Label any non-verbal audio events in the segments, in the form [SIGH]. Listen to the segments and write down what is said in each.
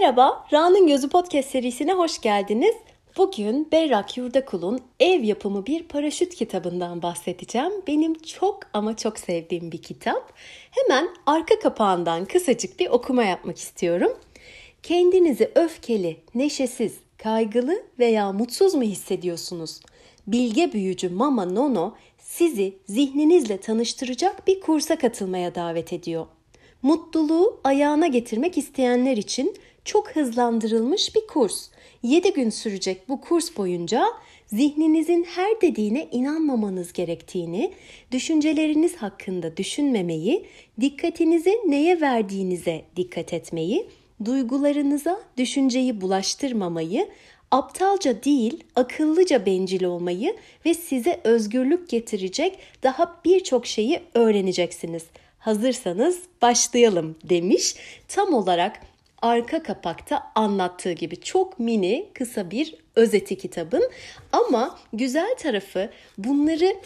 Merhaba, Ra'nın Gözü Podcast serisine hoş geldiniz. Bugün Berrak Yurdakul'un ev yapımı bir paraşüt kitabından bahsedeceğim. Benim çok ama çok sevdiğim bir kitap. Hemen arka kapağından kısacık bir okuma yapmak istiyorum. Kendinizi öfkeli, neşesiz, kaygılı veya mutsuz mu hissediyorsunuz? Bilge büyücü Mama Nono sizi zihninizle tanıştıracak bir kursa katılmaya davet ediyor. Mutluluğu ayağına getirmek isteyenler için çok hızlandırılmış bir kurs. 7 gün sürecek bu kurs boyunca zihninizin her dediğine inanmamanız gerektiğini, düşünceleriniz hakkında düşünmemeyi, dikkatinizi neye verdiğinize dikkat etmeyi, duygularınıza düşünceyi bulaştırmamayı, aptalca değil akıllıca bencil olmayı ve size özgürlük getirecek daha birçok şeyi öğreneceksiniz. Hazırsanız başlayalım demiş. Tam olarak arka kapakta anlattığı gibi çok mini kısa bir özeti kitabın ama güzel tarafı bunları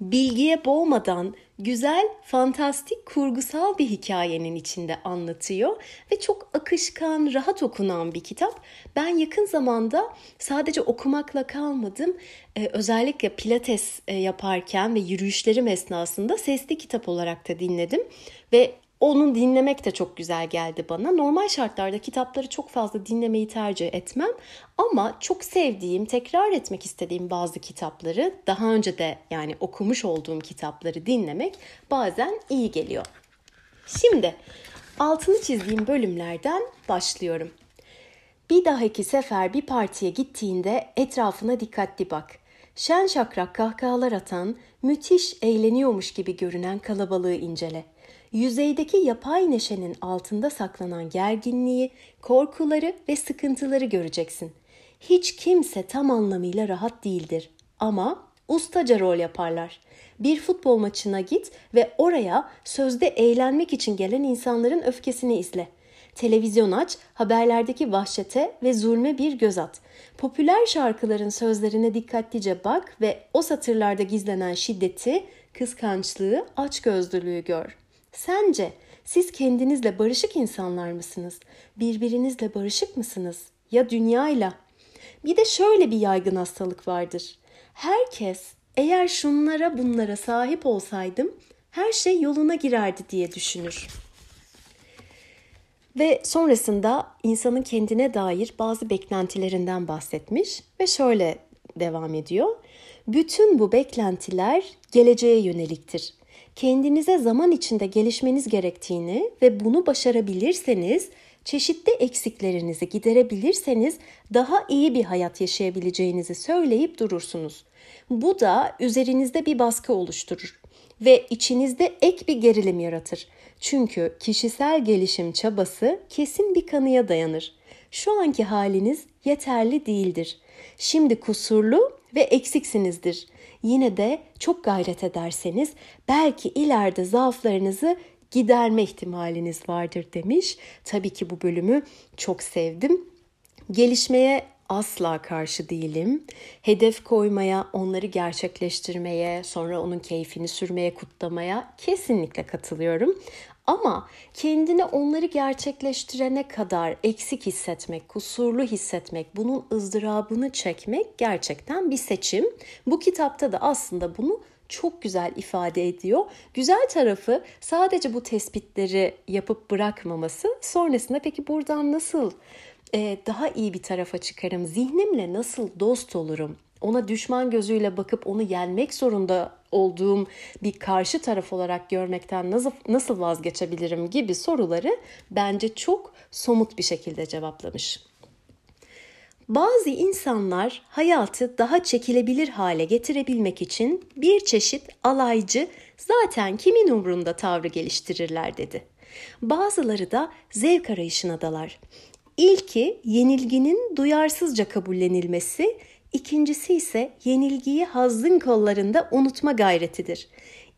bilgiye boğmadan güzel, fantastik, kurgusal bir hikayenin içinde anlatıyor ve çok akışkan, rahat okunan bir kitap. Ben yakın zamanda sadece okumakla kalmadım. Ee, özellikle pilates e, yaparken ve yürüyüşlerim esnasında sesli kitap olarak da dinledim ve onun dinlemek de çok güzel geldi bana. Normal şartlarda kitapları çok fazla dinlemeyi tercih etmem. Ama çok sevdiğim, tekrar etmek istediğim bazı kitapları, daha önce de yani okumuş olduğum kitapları dinlemek bazen iyi geliyor. Şimdi altını çizdiğim bölümlerden başlıyorum. Bir dahaki sefer bir partiye gittiğinde etrafına dikkatli bak. Şen şakrak kahkahalar atan, müthiş eğleniyormuş gibi görünen kalabalığı incele.'' Yüzeydeki yapay neşenin altında saklanan gerginliği, korkuları ve sıkıntıları göreceksin. Hiç kimse tam anlamıyla rahat değildir ama ustaca rol yaparlar. Bir futbol maçına git ve oraya sözde eğlenmek için gelen insanların öfkesini izle. Televizyon aç, haberlerdeki vahşete ve zulme bir göz at. Popüler şarkıların sözlerine dikkatlice bak ve o satırlarda gizlenen şiddeti, kıskançlığı, açgözlülüğü gör.'' Sence siz kendinizle barışık insanlar mısınız? Birbirinizle barışık mısınız? Ya dünyayla? Bir de şöyle bir yaygın hastalık vardır. Herkes eğer şunlara bunlara sahip olsaydım her şey yoluna girerdi diye düşünür. Ve sonrasında insanın kendine dair bazı beklentilerinden bahsetmiş ve şöyle devam ediyor. Bütün bu beklentiler geleceğe yöneliktir kendinize zaman içinde gelişmeniz gerektiğini ve bunu başarabilirseniz, çeşitli eksiklerinizi giderebilirseniz daha iyi bir hayat yaşayabileceğinizi söyleyip durursunuz. Bu da üzerinizde bir baskı oluşturur ve içinizde ek bir gerilim yaratır. Çünkü kişisel gelişim çabası kesin bir kanıya dayanır. Şu anki haliniz yeterli değildir. Şimdi kusurlu ve eksiksinizdir yine de çok gayret ederseniz belki ileride zaaflarınızı giderme ihtimaliniz vardır demiş. Tabii ki bu bölümü çok sevdim. Gelişmeye asla karşı değilim. Hedef koymaya, onları gerçekleştirmeye, sonra onun keyfini sürmeye, kutlamaya kesinlikle katılıyorum. Ama kendini onları gerçekleştirene kadar eksik hissetmek, kusurlu hissetmek, bunun ızdırabını çekmek gerçekten bir seçim. Bu kitapta da aslında bunu çok güzel ifade ediyor. Güzel tarafı sadece bu tespitleri yapıp bırakmaması. Sonrasında peki buradan nasıl e, daha iyi bir tarafa çıkarım? Zihnimle nasıl dost olurum? ona düşman gözüyle bakıp onu yenmek zorunda olduğum bir karşı taraf olarak görmekten nasıl, nasıl vazgeçebilirim gibi soruları bence çok somut bir şekilde cevaplamış. Bazı insanlar hayatı daha çekilebilir hale getirebilmek için bir çeşit alaycı zaten kimin umrunda tavrı geliştirirler dedi. Bazıları da zevk arayışına dalar. İlki yenilginin duyarsızca kabullenilmesi, İkincisi ise yenilgiyi hazın kollarında unutma gayretidir.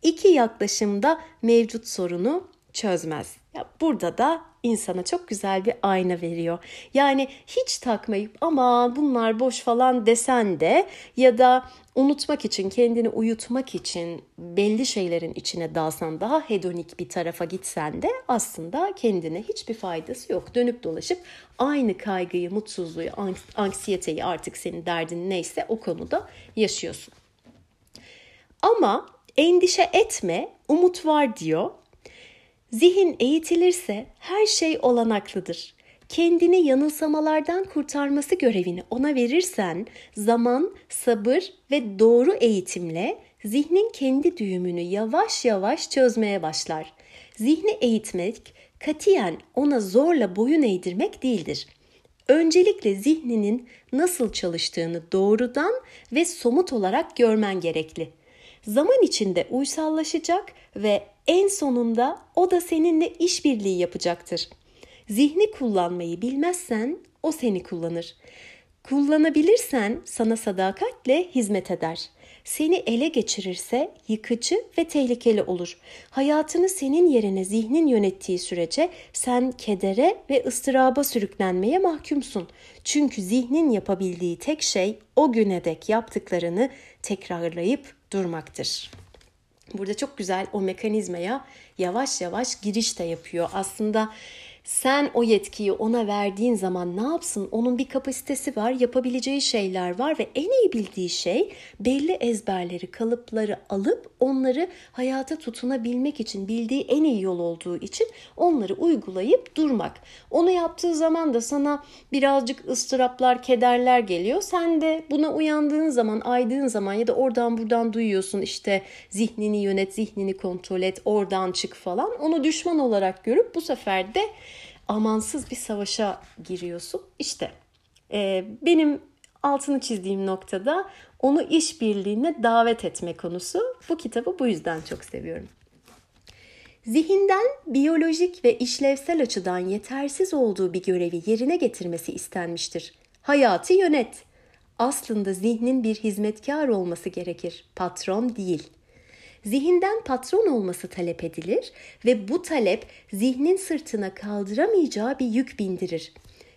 İki yaklaşımda mevcut sorunu çözmez. Ya burada da insana çok güzel bir ayna veriyor. Yani hiç takmayıp ama bunlar boş falan desen de ya da unutmak için, kendini uyutmak için belli şeylerin içine dalsan daha hedonik bir tarafa gitsen de aslında kendine hiçbir faydası yok. Dönüp dolaşıp aynı kaygıyı, mutsuzluğu, anksiyeteyi artık senin derdin neyse o konuda yaşıyorsun. Ama endişe etme, umut var diyor. Zihin eğitilirse her şey olanaklıdır. Kendini yanılsamalardan kurtarması görevini ona verirsen zaman, sabır ve doğru eğitimle zihnin kendi düğümünü yavaş yavaş çözmeye başlar. Zihni eğitmek katiyen ona zorla boyun eğdirmek değildir. Öncelikle zihninin nasıl çalıştığını doğrudan ve somut olarak görmen gerekli. Zaman içinde uysallaşacak ve en sonunda o da seninle işbirliği yapacaktır. Zihni kullanmayı bilmezsen o seni kullanır. Kullanabilirsen sana sadakatle hizmet eder. Seni ele geçirirse yıkıcı ve tehlikeli olur. Hayatını senin yerine zihnin yönettiği sürece sen kedere ve ıstıraba sürüklenmeye mahkumsun. Çünkü zihnin yapabildiği tek şey o güne dek yaptıklarını tekrarlayıp durmaktır. Burada çok güzel o mekanizmaya yavaş yavaş giriş de yapıyor. Aslında sen o yetkiyi ona verdiğin zaman ne yapsın? Onun bir kapasitesi var, yapabileceği şeyler var ve en iyi bildiği şey belli ezberleri, kalıpları alıp onları hayata tutunabilmek için bildiği en iyi yol olduğu için onları uygulayıp durmak. Onu yaptığı zaman da sana birazcık ıstıraplar, kederler geliyor. Sen de buna uyandığın zaman, aydığın zaman ya da oradan buradan duyuyorsun işte zihnini yönet, zihnini kontrol et, oradan çık falan. Onu düşman olarak görüp bu sefer de amansız bir savaşa giriyorsun. İşte e, benim altını çizdiğim noktada onu işbirliğine davet etme konusu. Bu kitabı bu yüzden çok seviyorum. Zihinden biyolojik ve işlevsel açıdan yetersiz olduğu bir görevi yerine getirmesi istenmiştir. Hayatı yönet. Aslında zihnin bir hizmetkar olması gerekir, patron değil zihinden patron olması talep edilir ve bu talep zihnin sırtına kaldıramayacağı bir yük bindirir.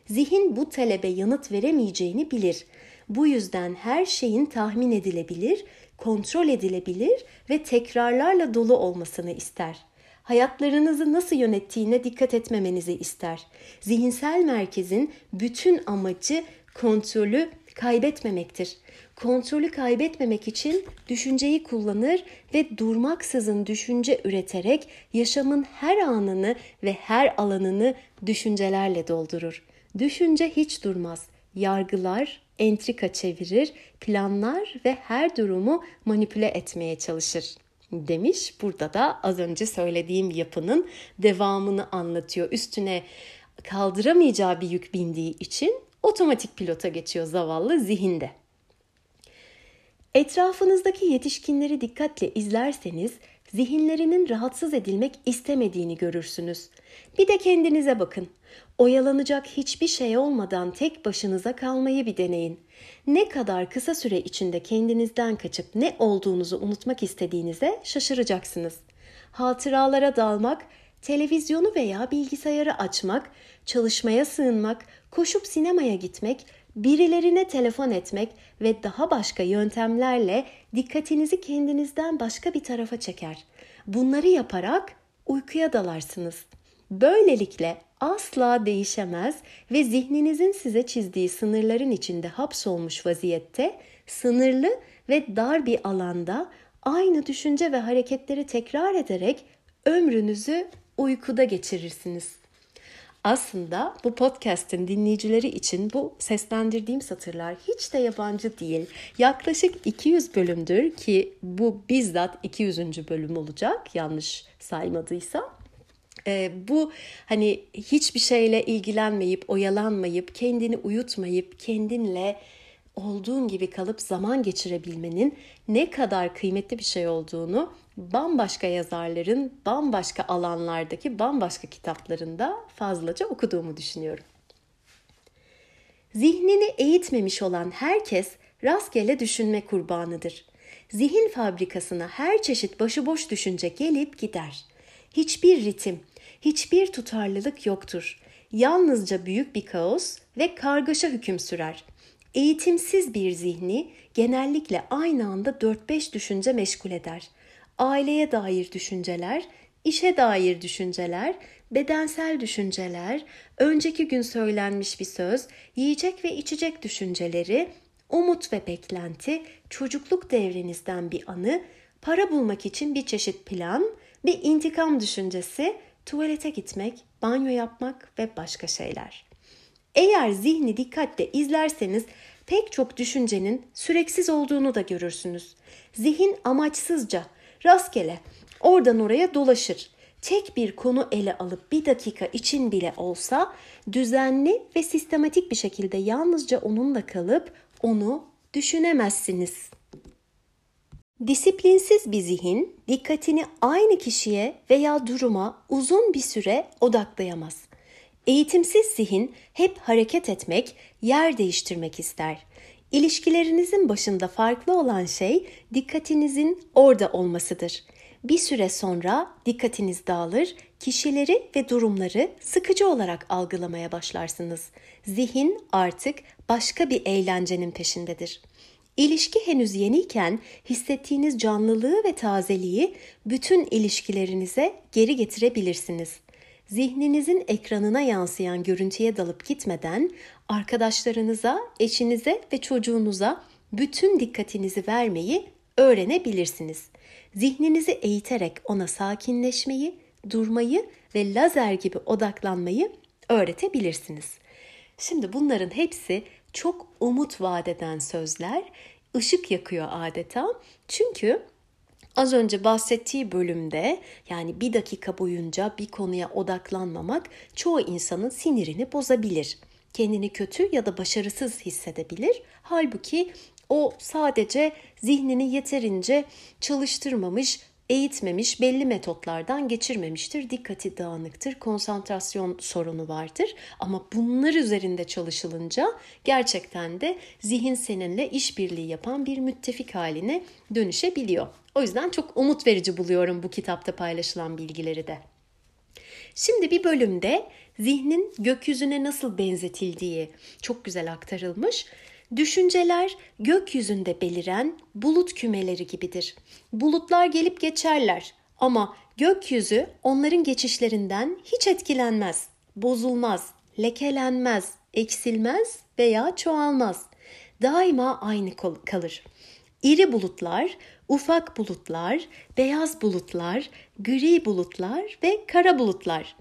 Zihin bu talebe yanıt veremeyeceğini bilir. Bu yüzden her şeyin tahmin edilebilir, kontrol edilebilir ve tekrarlarla dolu olmasını ister. Hayatlarınızı nasıl yönettiğine dikkat etmemenizi ister. Zihinsel merkezin bütün amacı kontrolü kaybetmemektir. Kontrolü kaybetmemek için düşünceyi kullanır ve durmaksızın düşünce üreterek yaşamın her anını ve her alanını düşüncelerle doldurur. Düşünce hiç durmaz. Yargılar, entrika çevirir, planlar ve her durumu manipüle etmeye çalışır demiş. Burada da az önce söylediğim yapının devamını anlatıyor. Üstüne kaldıramayacağı bir yük bindiği için otomatik pilota geçiyor zavallı zihinde. Etrafınızdaki yetişkinleri dikkatle izlerseniz zihinlerinin rahatsız edilmek istemediğini görürsünüz. Bir de kendinize bakın. Oyalanacak hiçbir şey olmadan tek başınıza kalmayı bir deneyin. Ne kadar kısa süre içinde kendinizden kaçıp ne olduğunuzu unutmak istediğinize şaşıracaksınız. Hatıralara dalmak, televizyonu veya bilgisayarı açmak, çalışmaya sığınmak, koşup sinemaya gitmek, birilerine telefon etmek ve daha başka yöntemlerle dikkatinizi kendinizden başka bir tarafa çeker. Bunları yaparak uykuya dalarsınız. Böylelikle asla değişemez ve zihninizin size çizdiği sınırların içinde hapsolmuş vaziyette sınırlı ve dar bir alanda aynı düşünce ve hareketleri tekrar ederek ömrünüzü uykuda geçirirsiniz. Aslında bu podcast'in dinleyicileri için bu seslendirdiğim satırlar hiç de yabancı değil. Yaklaşık 200 bölümdür ki bu bizzat 200. bölüm olacak yanlış saymadıysam. Ee, bu hani hiçbir şeyle ilgilenmeyip, oyalanmayıp, kendini uyutmayıp, kendinle olduğun gibi kalıp zaman geçirebilmenin ne kadar kıymetli bir şey olduğunu bambaşka yazarların bambaşka alanlardaki bambaşka kitaplarında fazlaca okuduğumu düşünüyorum. Zihnini eğitmemiş olan herkes rastgele düşünme kurbanıdır. Zihin fabrikasına her çeşit başıboş düşünce gelip gider. Hiçbir ritim, hiçbir tutarlılık yoktur. Yalnızca büyük bir kaos ve kargaşa hüküm sürer. Eğitimsiz bir zihni genellikle aynı anda 4-5 düşünce meşgul eder. Aileye dair düşünceler, işe dair düşünceler, bedensel düşünceler, önceki gün söylenmiş bir söz, yiyecek ve içecek düşünceleri, umut ve beklenti, çocukluk devrinizden bir anı, para bulmak için bir çeşit plan, bir intikam düşüncesi, tuvalete gitmek, banyo yapmak ve başka şeyler. Eğer zihni dikkatle izlerseniz pek çok düşüncenin süreksiz olduğunu da görürsünüz. Zihin amaçsızca, rastgele oradan oraya dolaşır. Tek bir konu ele alıp bir dakika için bile olsa düzenli ve sistematik bir şekilde yalnızca onunla kalıp onu düşünemezsiniz. Disiplinsiz bir zihin dikkatini aynı kişiye veya duruma uzun bir süre odaklayamaz. Eğitimsiz zihin hep hareket etmek, yer değiştirmek ister. İlişkilerinizin başında farklı olan şey dikkatinizin orada olmasıdır. Bir süre sonra dikkatiniz dağılır, kişileri ve durumları sıkıcı olarak algılamaya başlarsınız. Zihin artık başka bir eğlencenin peşindedir. İlişki henüz yeniyken hissettiğiniz canlılığı ve tazeliği bütün ilişkilerinize geri getirebilirsiniz. Zihninizin ekranına yansıyan görüntüye dalıp gitmeden arkadaşlarınıza, eşinize ve çocuğunuza bütün dikkatinizi vermeyi öğrenebilirsiniz. Zihninizi eğiterek ona sakinleşmeyi, durmayı ve lazer gibi odaklanmayı öğretebilirsiniz. Şimdi bunların hepsi çok umut vadeden sözler, ışık yakıyor adeta. Çünkü Az önce bahsettiği bölümde yani bir dakika boyunca bir konuya odaklanmamak çoğu insanın sinirini bozabilir. Kendini kötü ya da başarısız hissedebilir. Halbuki o sadece zihnini yeterince çalıştırmamış, eğitmemiş, belli metotlardan geçirmemiştir. Dikkati dağınıktır, konsantrasyon sorunu vardır. Ama bunlar üzerinde çalışılınca gerçekten de zihin seninle işbirliği yapan bir müttefik haline dönüşebiliyor. O yüzden çok umut verici buluyorum bu kitapta paylaşılan bilgileri de. Şimdi bir bölümde zihnin gökyüzüne nasıl benzetildiği çok güzel aktarılmış. Düşünceler gökyüzünde beliren bulut kümeleri gibidir. Bulutlar gelip geçerler ama gökyüzü onların geçişlerinden hiç etkilenmez, bozulmaz, lekelenmez, eksilmez veya çoğalmaz. Daima aynı kalır. İri bulutlar, ufak bulutlar, beyaz bulutlar, gri bulutlar ve kara bulutlar.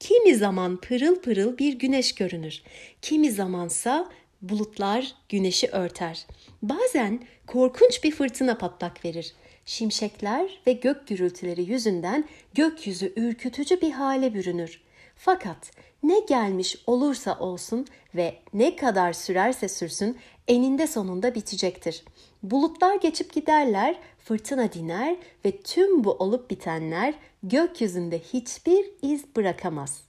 Kimi zaman pırıl pırıl bir güneş görünür. Kimi zamansa bulutlar güneşi örter. Bazen korkunç bir fırtına patlak verir. Şimşekler ve gök gürültüleri yüzünden gökyüzü ürkütücü bir hale bürünür. Fakat ne gelmiş olursa olsun ve ne kadar sürerse sürsün eninde sonunda bitecektir. Bulutlar geçip giderler, fırtına diner ve tüm bu olup bitenler gökyüzünde hiçbir iz bırakamaz.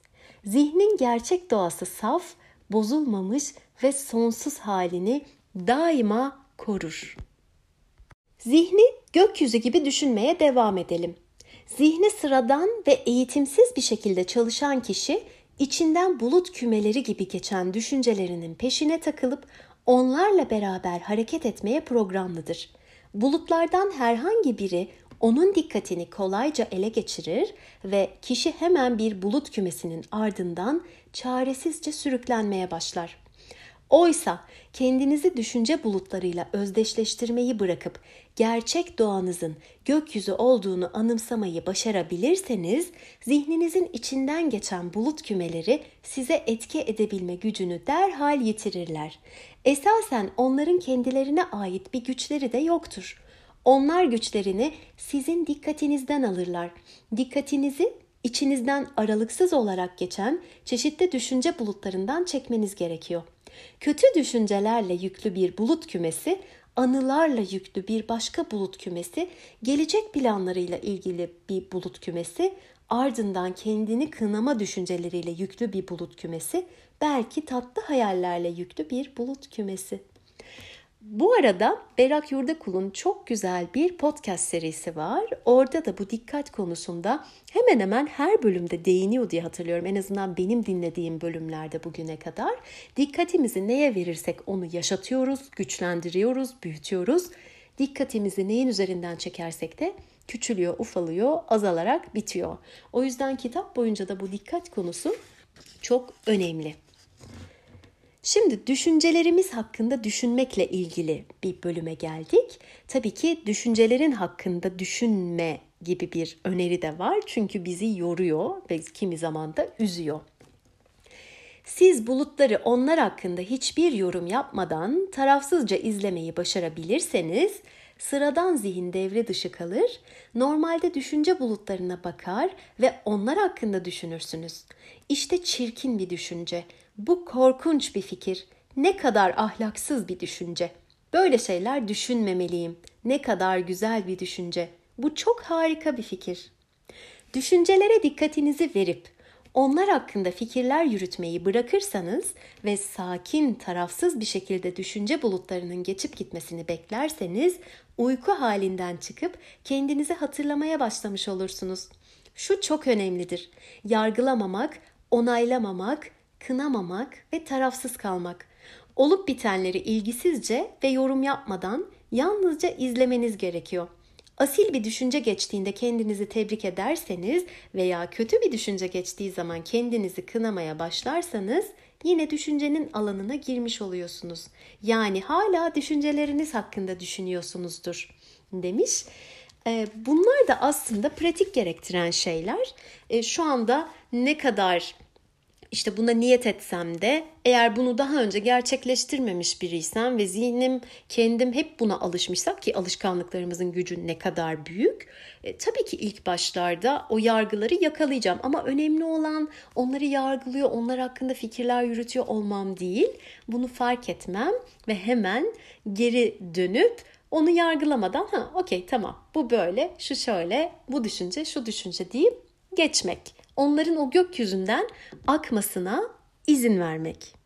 Zihnin gerçek doğası saf, bozulmamış ve sonsuz halini daima korur. Zihni gökyüzü gibi düşünmeye devam edelim. Zihni sıradan ve eğitimsiz bir şekilde çalışan kişi içinden bulut kümeleri gibi geçen düşüncelerinin peşine takılıp onlarla beraber hareket etmeye programlıdır. Bulutlardan herhangi biri onun dikkatini kolayca ele geçirir ve kişi hemen bir bulut kümesinin ardından çaresizce sürüklenmeye başlar. Oysa kendinizi düşünce bulutlarıyla özdeşleştirmeyi bırakıp gerçek doğanızın gökyüzü olduğunu anımsamayı başarabilirseniz zihninizin içinden geçen bulut kümeleri size etki edebilme gücünü derhal yitirirler. Esasen onların kendilerine ait bir güçleri de yoktur. Onlar güçlerini sizin dikkatinizden alırlar. Dikkatinizi içinizden aralıksız olarak geçen çeşitli düşünce bulutlarından çekmeniz gerekiyor. Kötü düşüncelerle yüklü bir bulut kümesi, anılarla yüklü bir başka bulut kümesi, gelecek planlarıyla ilgili bir bulut kümesi, ardından kendini kınama düşünceleriyle yüklü bir bulut kümesi, belki tatlı hayallerle yüklü bir bulut kümesi. Bu arada Berak Yurdakul'un çok güzel bir podcast serisi var. Orada da bu dikkat konusunda hemen hemen her bölümde değiniyor diye hatırlıyorum. En azından benim dinlediğim bölümlerde bugüne kadar. Dikkatimizi neye verirsek onu yaşatıyoruz, güçlendiriyoruz, büyütüyoruz. Dikkatimizi neyin üzerinden çekersek de küçülüyor, ufalıyor, azalarak bitiyor. O yüzden kitap boyunca da bu dikkat konusu çok önemli. Şimdi düşüncelerimiz hakkında düşünmekle ilgili bir bölüme geldik. Tabii ki düşüncelerin hakkında düşünme gibi bir öneri de var. Çünkü bizi yoruyor ve kimi zaman da üzüyor. Siz bulutları onlar hakkında hiçbir yorum yapmadan tarafsızca izlemeyi başarabilirseniz sıradan zihin devre dışı kalır, normalde düşünce bulutlarına bakar ve onlar hakkında düşünürsünüz. İşte çirkin bir düşünce. Bu korkunç bir fikir. Ne kadar ahlaksız bir düşünce. Böyle şeyler düşünmemeliyim. Ne kadar güzel bir düşünce. Bu çok harika bir fikir. Düşüncelere dikkatinizi verip onlar hakkında fikirler yürütmeyi bırakırsanız ve sakin, tarafsız bir şekilde düşünce bulutlarının geçip gitmesini beklerseniz uyku halinden çıkıp kendinizi hatırlamaya başlamış olursunuz. Şu çok önemlidir. Yargılamamak, onaylamamak, kınamamak ve tarafsız kalmak. Olup bitenleri ilgisizce ve yorum yapmadan yalnızca izlemeniz gerekiyor. Asil bir düşünce geçtiğinde kendinizi tebrik ederseniz veya kötü bir düşünce geçtiği zaman kendinizi kınamaya başlarsanız yine düşüncenin alanına girmiş oluyorsunuz. Yani hala düşünceleriniz hakkında düşünüyorsunuzdur demiş. Ee, bunlar da aslında pratik gerektiren şeyler. Ee, şu anda ne kadar işte buna niyet etsem de eğer bunu daha önce gerçekleştirmemiş biriysem ve zihnim kendim hep buna alışmışsak ki alışkanlıklarımızın gücü ne kadar büyük. E, tabii ki ilk başlarda o yargıları yakalayacağım ama önemli olan onları yargılıyor, onlar hakkında fikirler yürütüyor olmam değil. Bunu fark etmem ve hemen geri dönüp onu yargılamadan ha okey tamam bu böyle, şu şöyle, bu düşünce, şu düşünce deyip geçmek onların o gökyüzünden akmasına izin vermek.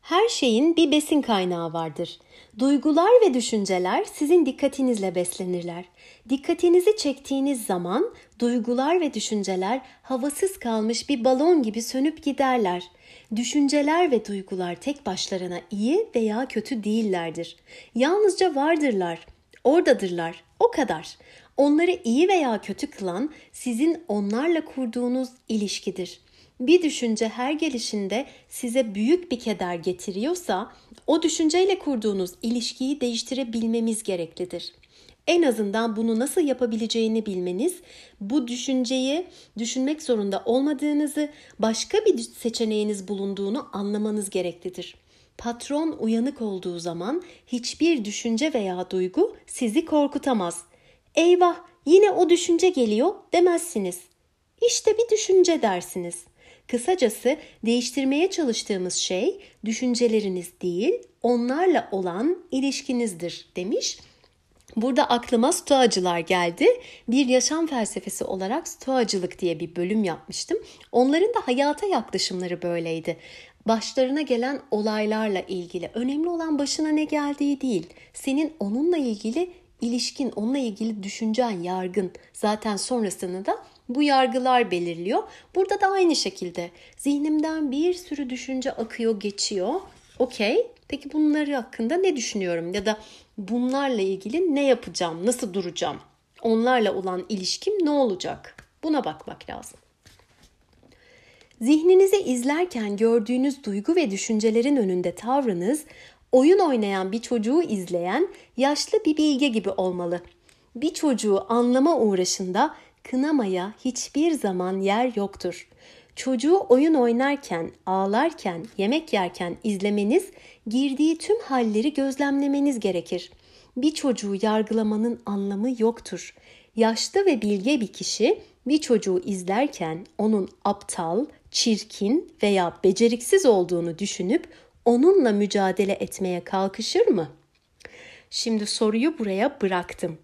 Her şeyin bir besin kaynağı vardır. Duygular ve düşünceler sizin dikkatinizle beslenirler. Dikkatinizi çektiğiniz zaman duygular ve düşünceler havasız kalmış bir balon gibi sönüp giderler. Düşünceler ve duygular tek başlarına iyi veya kötü değillerdir. Yalnızca vardırlar, oradadırlar, o kadar. Onları iyi veya kötü kılan sizin onlarla kurduğunuz ilişkidir. Bir düşünce her gelişinde size büyük bir keder getiriyorsa o düşünceyle kurduğunuz ilişkiyi değiştirebilmemiz gereklidir. En azından bunu nasıl yapabileceğini bilmeniz, bu düşünceyi düşünmek zorunda olmadığınızı, başka bir seçeneğiniz bulunduğunu anlamanız gereklidir. Patron uyanık olduğu zaman hiçbir düşünce veya duygu sizi korkutamaz eyvah yine o düşünce geliyor demezsiniz. İşte bir düşünce dersiniz. Kısacası değiştirmeye çalıştığımız şey düşünceleriniz değil, onlarla olan ilişkinizdir demiş. Burada aklıma stoacılar geldi. Bir yaşam felsefesi olarak stoacılık diye bir bölüm yapmıştım. Onların da hayata yaklaşımları böyleydi. Başlarına gelen olaylarla ilgili önemli olan başına ne geldiği değil, senin onunla ilgili ilişkin, onunla ilgili düşüncen, yargın zaten sonrasını da bu yargılar belirliyor. Burada da aynı şekilde zihnimden bir sürü düşünce akıyor, geçiyor. Okey. Peki bunları hakkında ne düşünüyorum ya da bunlarla ilgili ne yapacağım, nasıl duracağım? Onlarla olan ilişkim ne olacak? Buna bakmak lazım. Zihninizi izlerken gördüğünüz duygu ve düşüncelerin önünde tavrınız oyun oynayan bir çocuğu izleyen yaşlı bir bilge gibi olmalı. Bir çocuğu anlama uğraşında kınamaya hiçbir zaman yer yoktur. Çocuğu oyun oynarken, ağlarken, yemek yerken izlemeniz, girdiği tüm halleri gözlemlemeniz gerekir. Bir çocuğu yargılamanın anlamı yoktur. Yaşlı ve bilge bir kişi bir çocuğu izlerken onun aptal, çirkin veya beceriksiz olduğunu düşünüp onunla mücadele etmeye kalkışır mı? Şimdi soruyu buraya bıraktım.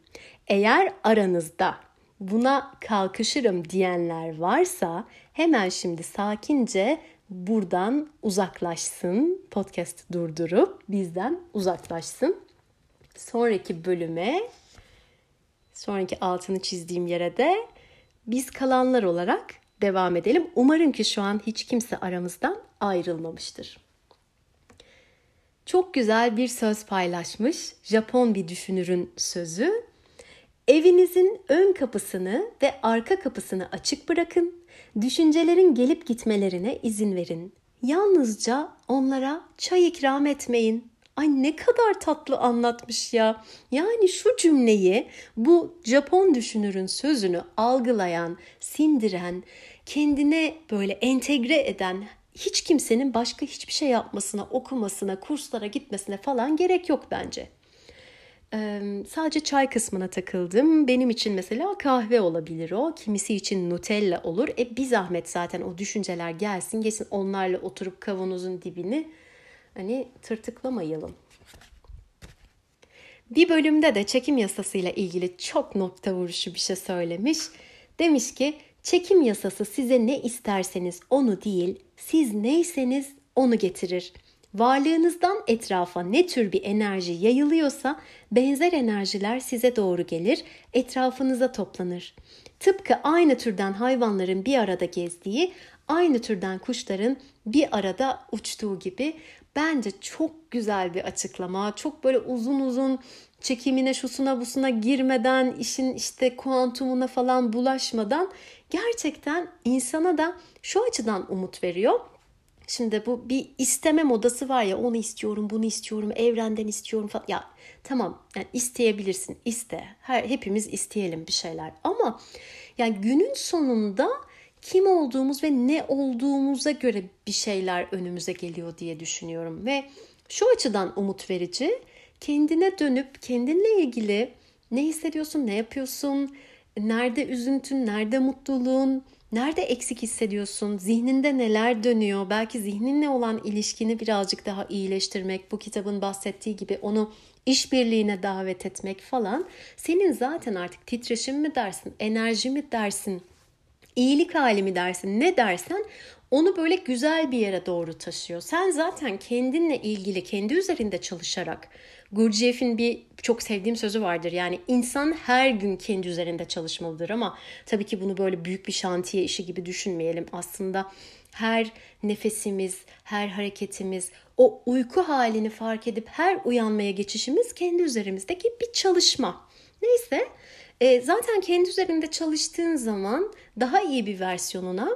Eğer aranızda buna kalkışırım diyenler varsa hemen şimdi sakince buradan uzaklaşsın. Podcast durdurup bizden uzaklaşsın. Sonraki bölüme, sonraki altını çizdiğim yere de biz kalanlar olarak devam edelim. Umarım ki şu an hiç kimse aramızdan ayrılmamıştır. Çok güzel bir söz paylaşmış. Japon bir düşünürün sözü. Evinizin ön kapısını ve arka kapısını açık bırakın. Düşüncelerin gelip gitmelerine izin verin. Yalnızca onlara çay ikram etmeyin. Ay ne kadar tatlı anlatmış ya. Yani şu cümleyi bu Japon düşünürün sözünü algılayan, sindiren, kendine böyle entegre eden hiç kimsenin başka hiçbir şey yapmasına, okumasına, kurslara gitmesine falan gerek yok bence. Ee, sadece çay kısmına takıldım. Benim için mesela kahve olabilir o. Kimisi için Nutella olur. E bir zahmet zaten o düşünceler gelsin gelsin onlarla oturup kavanozun dibini hani tırtıklamayalım. Bir bölümde de çekim yasasıyla ilgili çok nokta vuruşu bir şey söylemiş. Demiş ki çekim yasası size ne isterseniz onu değil, siz neyseniz onu getirir. Varlığınızdan etrafa ne tür bir enerji yayılıyorsa benzer enerjiler size doğru gelir, etrafınıza toplanır. Tıpkı aynı türden hayvanların bir arada gezdiği, aynı türden kuşların bir arada uçtuğu gibi bence çok güzel bir açıklama. Çok böyle uzun uzun çekimine şusuna busuna girmeden işin işte kuantumuna falan bulaşmadan gerçekten insana da şu açıdan umut veriyor. Şimdi bu bir isteme modası var ya onu istiyorum, bunu istiyorum, evrenden istiyorum falan. Ya tamam yani isteyebilirsin, iste. Her hepimiz isteyelim bir şeyler. Ama yani günün sonunda kim olduğumuz ve ne olduğumuza göre bir şeyler önümüze geliyor diye düşünüyorum ve şu açıdan umut verici. Kendine dönüp kendinle ilgili ne hissediyorsun, ne yapıyorsun, nerede üzüntün, nerede mutluluğun, Nerede eksik hissediyorsun? Zihninde neler dönüyor? Belki zihninle olan ilişkini birazcık daha iyileştirmek, bu kitabın bahsettiği gibi onu işbirliğine davet etmek falan. Senin zaten artık titreşim mi dersin, enerji mi dersin, iyilik hali dersin, ne dersen onu böyle güzel bir yere doğru taşıyor. Sen zaten kendinle ilgili, kendi üzerinde çalışarak Gurdjieff'in bir çok sevdiğim sözü vardır. Yani insan her gün kendi üzerinde çalışmalıdır ama tabii ki bunu böyle büyük bir şantiye işi gibi düşünmeyelim. Aslında her nefesimiz, her hareketimiz, o uyku halini fark edip her uyanmaya geçişimiz kendi üzerimizdeki bir çalışma. Neyse e, zaten kendi üzerinde çalıştığın zaman daha iyi bir versiyonuna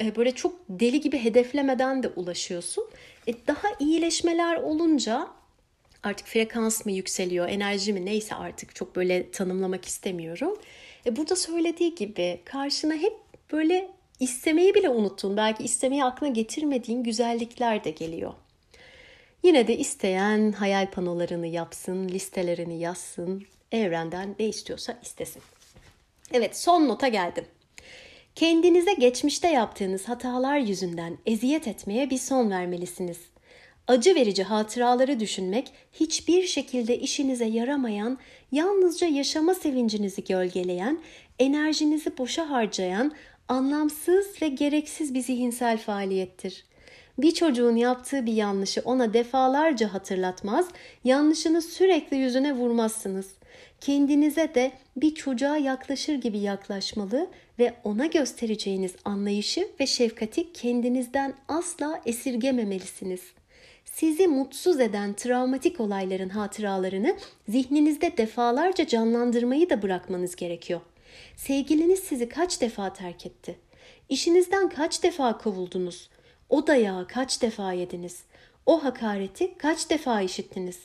e, böyle çok deli gibi hedeflemeden de ulaşıyorsun. E, daha iyileşmeler olunca artık frekans mı yükseliyor, enerji mi neyse artık çok böyle tanımlamak istemiyorum. E burada söylediği gibi karşına hep böyle istemeyi bile unuttun, belki istemeyi aklına getirmediğin güzellikler de geliyor. Yine de isteyen hayal panolarını yapsın, listelerini yazsın, evrenden ne istiyorsa istesin. Evet son nota geldim. Kendinize geçmişte yaptığınız hatalar yüzünden eziyet etmeye bir son vermelisiniz. Acı verici hatıraları düşünmek hiçbir şekilde işinize yaramayan, yalnızca yaşama sevincinizi gölgeleyen, enerjinizi boşa harcayan, anlamsız ve gereksiz bir zihinsel faaliyettir. Bir çocuğun yaptığı bir yanlışı ona defalarca hatırlatmaz, yanlışını sürekli yüzüne vurmazsınız. Kendinize de bir çocuğa yaklaşır gibi yaklaşmalı ve ona göstereceğiniz anlayışı ve şefkati kendinizden asla esirgememelisiniz.'' sizi mutsuz eden travmatik olayların hatıralarını zihninizde defalarca canlandırmayı da bırakmanız gerekiyor. Sevgiliniz sizi kaç defa terk etti? İşinizden kaç defa kovuldunuz? O dayağı kaç defa yediniz? O hakareti kaç defa işittiniz?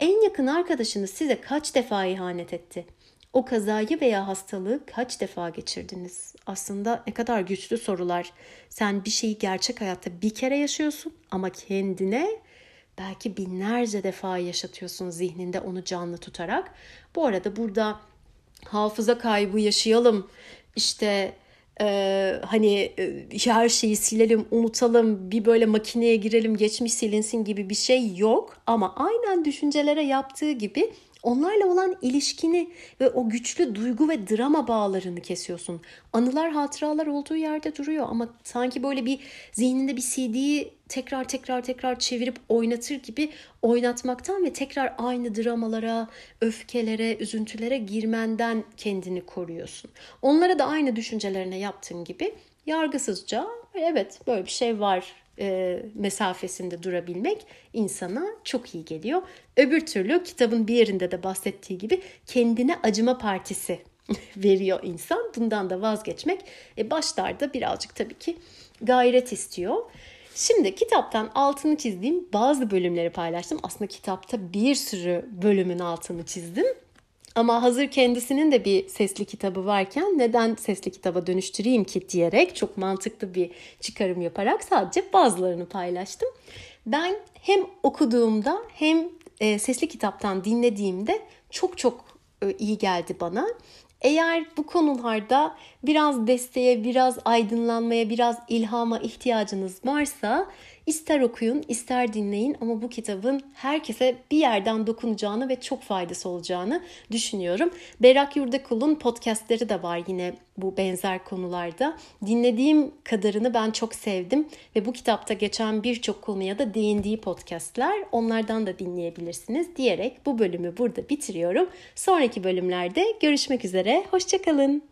En yakın arkadaşınız size kaç defa ihanet etti? O kazayı veya hastalığı kaç defa geçirdiniz? Aslında ne kadar güçlü sorular. Sen bir şeyi gerçek hayatta bir kere yaşıyorsun ama kendine belki binlerce defa yaşatıyorsun zihninde onu canlı tutarak. Bu arada burada hafıza kaybı yaşayalım. İşte ee, hani e, her şeyi silelim, unutalım, bir böyle makineye girelim, geçmiş silinsin gibi bir şey yok. Ama aynen düşüncelere yaptığı gibi Onlarla olan ilişkini ve o güçlü duygu ve drama bağlarını kesiyorsun. Anılar, hatıralar olduğu yerde duruyor ama sanki böyle bir zihninde bir CD'yi tekrar tekrar tekrar çevirip oynatır gibi oynatmaktan ve tekrar aynı dramalara, öfkelere, üzüntülere girmenden kendini koruyorsun. Onlara da aynı düşüncelerine yaptığın gibi yargısızca evet böyle bir şey var e, mesafesinde durabilmek insana çok iyi geliyor. Öbür türlü kitabın bir yerinde de bahsettiği gibi kendine acıma partisi [LAUGHS] veriyor insan. Bundan da vazgeçmek e, başlarda birazcık tabii ki gayret istiyor. Şimdi kitaptan altını çizdiğim bazı bölümleri paylaştım. Aslında kitapta bir sürü bölümün altını çizdim. Ama hazır kendisinin de bir sesli kitabı varken neden sesli kitaba dönüştüreyim ki diyerek çok mantıklı bir çıkarım yaparak sadece bazılarını paylaştım. Ben hem okuduğumda hem e, sesli kitaptan dinlediğimde çok çok e, iyi geldi bana. Eğer bu konularda biraz desteğe, biraz aydınlanmaya, biraz ilhama ihtiyacınız varsa ister okuyun, ister dinleyin ama bu kitabın herkese bir yerden dokunacağını ve çok faydası olacağını düşünüyorum. Berak Yurdakul'un podcastleri de var yine bu benzer konularda. Dinlediğim kadarını ben çok sevdim ve bu kitapta geçen birçok konuya da değindiği podcastler onlardan da dinleyebilirsiniz diyerek bu bölümü burada bitiriyorum. Sonraki bölümlerde görüşmek üzere, hoşçakalın.